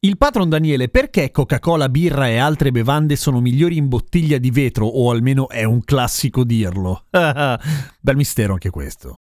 Il patron Daniele, perché Coca-Cola, birra e altre bevande sono migliori in bottiglia di vetro, o almeno è un classico dirlo? Bel mistero anche questo.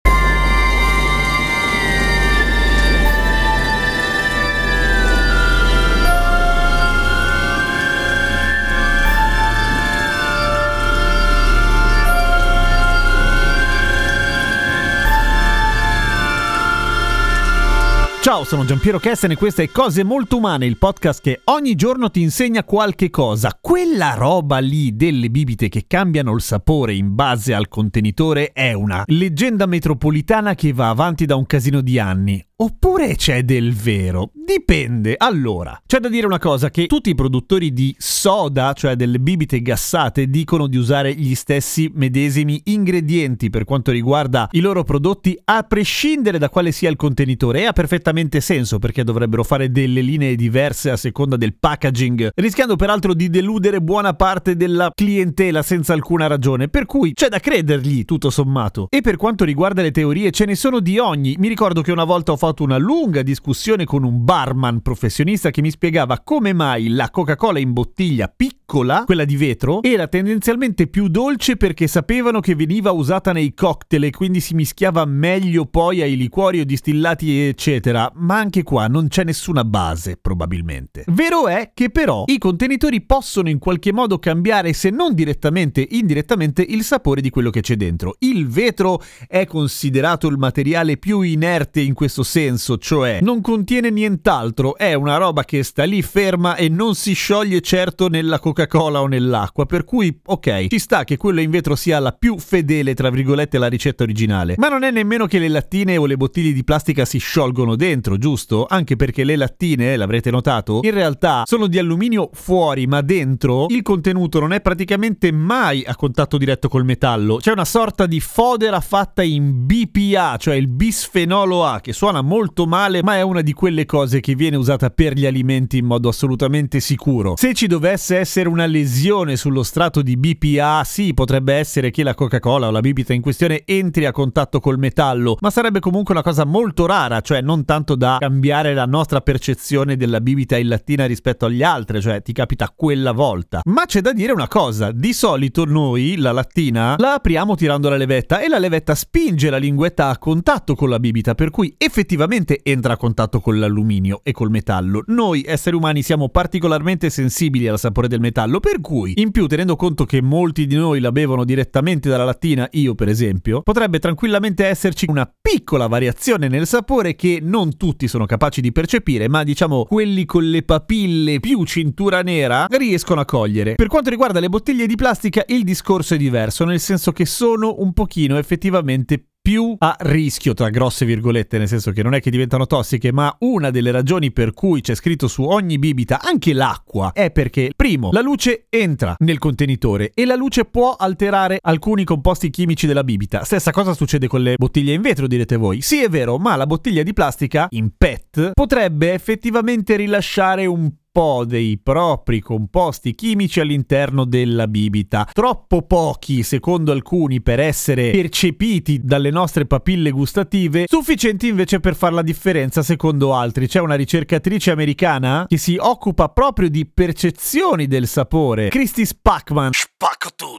Ciao, sono Giampiero Kessen e questa è Cose Molto Umane, il podcast che ogni giorno ti insegna qualche cosa. Quella roba lì delle bibite che cambiano il sapore in base al contenitore è una leggenda metropolitana che va avanti da un casino di anni. Oppure c'è del vero? Dipende. Allora, c'è da dire una cosa che tutti i produttori di soda, cioè delle bibite gassate, dicono di usare gli stessi medesimi ingredienti per quanto riguarda i loro prodotti, a prescindere da quale sia il contenitore. E ha perfettamente senso perché dovrebbero fare delle linee diverse a seconda del packaging, rischiando peraltro di deludere buona parte della clientela senza alcuna ragione. Per cui c'è da credergli, tutto sommato. E per quanto riguarda le teorie, ce ne sono di ogni. Mi ricordo che una volta ho fatto fatto una lunga discussione con un barman professionista che mi spiegava come mai la Coca-Cola in bottiglia piccola, quella di vetro, era tendenzialmente più dolce perché sapevano che veniva usata nei cocktail e quindi si mischiava meglio poi ai liquori o distillati eccetera, ma anche qua non c'è nessuna base probabilmente. Vero è che però i contenitori possono in qualche modo cambiare se non direttamente, indirettamente il sapore di quello che c'è dentro. Il vetro è considerato il materiale più inerte in questo senso cioè non contiene nient'altro, è una roba che sta lì ferma e non si scioglie certo nella Coca-Cola o nell'acqua, per cui ok, ci sta che quello in vetro sia la più fedele, tra virgolette, alla ricetta originale, ma non è nemmeno che le lattine o le bottiglie di plastica si sciolgono dentro, giusto? Anche perché le lattine, l'avrete notato, in realtà sono di alluminio fuori, ma dentro il contenuto non è praticamente mai a contatto diretto col metallo, c'è una sorta di fodera fatta in BPA, cioè il bisfenolo A, che suona molto male, ma è una di quelle cose che viene usata per gli alimenti in modo assolutamente sicuro. Se ci dovesse essere una lesione sullo strato di BPA, sì, potrebbe essere che la Coca-Cola o la bibita in questione entri a contatto col metallo, ma sarebbe comunque una cosa molto rara, cioè non tanto da cambiare la nostra percezione della bibita in lattina rispetto agli altri, cioè ti capita quella volta. Ma c'è da dire una cosa, di solito noi la lattina la apriamo tirando la levetta e la levetta spinge la linguetta a contatto con la bibita, per cui effettivamente entra a contatto con l'alluminio e col metallo. Noi esseri umani siamo particolarmente sensibili al sapore del metallo, per cui, in più tenendo conto che molti di noi la bevono direttamente dalla lattina, io per esempio, potrebbe tranquillamente esserci una piccola variazione nel sapore che non tutti sono capaci di percepire, ma diciamo quelli con le papille più cintura nera riescono a cogliere. Per quanto riguarda le bottiglie di plastica il discorso è diverso, nel senso che sono un pochino effettivamente più a rischio, tra grosse virgolette, nel senso che non è che diventano tossiche, ma una delle ragioni per cui c'è scritto su ogni bibita anche l'acqua è perché, primo, la luce entra nel contenitore e la luce può alterare alcuni composti chimici della bibita. Stessa cosa succede con le bottiglie in vetro, direte voi. Sì, è vero, ma la bottiglia di plastica in PET potrebbe effettivamente rilasciare un po' dei propri composti chimici all'interno della bibita. Troppo pochi, secondo alcuni, per essere percepiti dalle nostre papille gustative, sufficienti invece per fare la differenza, secondo altri. C'è una ricercatrice americana che si occupa proprio di percezioni del sapore, Christy Spackman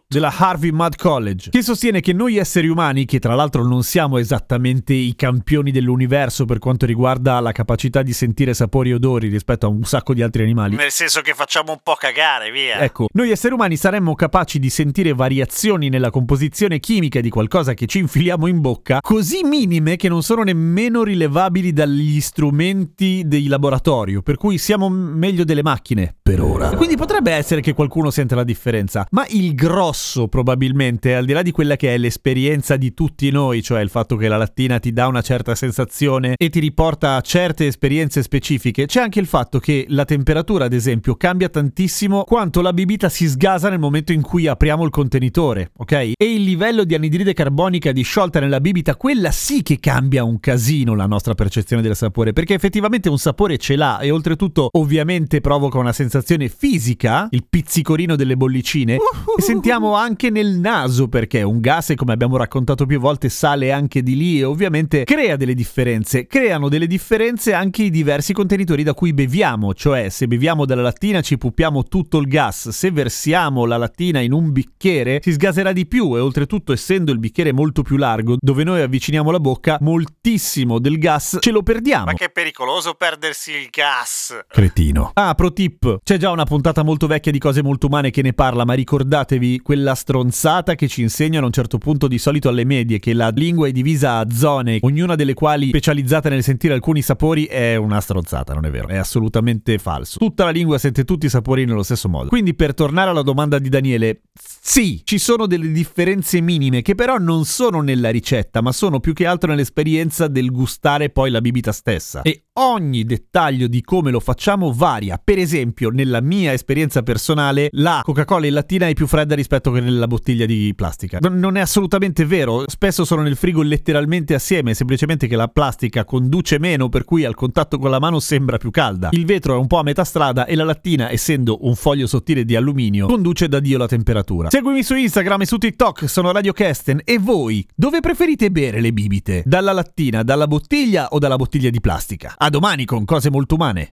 della Harvey Mudd College, che sostiene che noi esseri umani, che tra l'altro non siamo esattamente i campioni dell'universo per quanto riguarda la capacità di sentire sapori e odori rispetto a un sacco di altri altri animali. Nel senso che facciamo un po' cagare, via. Ecco, noi esseri umani saremmo capaci di sentire variazioni nella composizione chimica di qualcosa che ci infiliamo in bocca, così minime che non sono nemmeno rilevabili dagli strumenti dei laboratorio, per cui siamo meglio delle macchine, per ora. Quindi potrebbe essere che qualcuno sente la differenza, ma il grosso probabilmente, al di là di quella che è l'esperienza di tutti noi, cioè il fatto che la lattina ti dà una certa sensazione e ti riporta a certe esperienze specifiche, c'è anche il fatto che la temperatura, ad esempio, cambia tantissimo quanto la bibita si sgasa nel momento in cui apriamo il contenitore, ok? E il livello di anidride carbonica disciolta nella bibita, quella sì che cambia un casino la nostra percezione del sapore, perché effettivamente un sapore ce l'ha e oltretutto ovviamente provoca una sensazione fisica, il pizzicorino delle bollicine, e sentiamo anche nel naso perché un gas, come abbiamo raccontato più volte, sale anche di lì e ovviamente crea delle differenze. Creano delle differenze anche i diversi contenitori da cui beviamo, cioè se beviamo dalla lattina ci puppiamo tutto il gas, se versiamo la lattina in un bicchiere si sgaserà di più e oltretutto essendo il bicchiere molto più largo dove noi avviciniamo la bocca, moltissimo del gas ce lo perdiamo. Ma che pericoloso perdersi il gas. Cretino. Ah, pro tip. C'è già una puntata molto vecchia di cose molto umane che ne parla, ma ricordatevi quella stronzata che ci insegnano a un certo punto di solito alle medie che la lingua è divisa a zone, ognuna delle quali specializzata nel sentire alcuni sapori è una stronzata, non è vero? È assolutamente falso. Tutta la lingua sente tutti i sapori nello stesso modo. Quindi per tornare alla domanda di Daniele, sì, ci sono delle differenze minime che però non sono nella ricetta, ma sono più che altro nell'esperienza del gustare poi la bibita stessa. E ogni dettaglio di come lo facciamo varia. Per esempio, nella mia esperienza personale, la Coca-Cola in lattina è più fredda rispetto che nella bottiglia di plastica. Non è assolutamente vero. Spesso sono nel frigo letteralmente assieme, semplicemente che la plastica conduce meno, per cui al contatto con la mano sembra più calda. Il vetro è un po' a metà strada e la lattina, essendo un foglio sottile di alluminio, conduce da Dio la temperatura. Seguimi su Instagram e su TikTok, sono Radio Kesten. E voi, dove preferite bere le bibite? Dalla lattina, dalla bottiglia o dalla bottiglia di plastica? A domani con cose molto umane.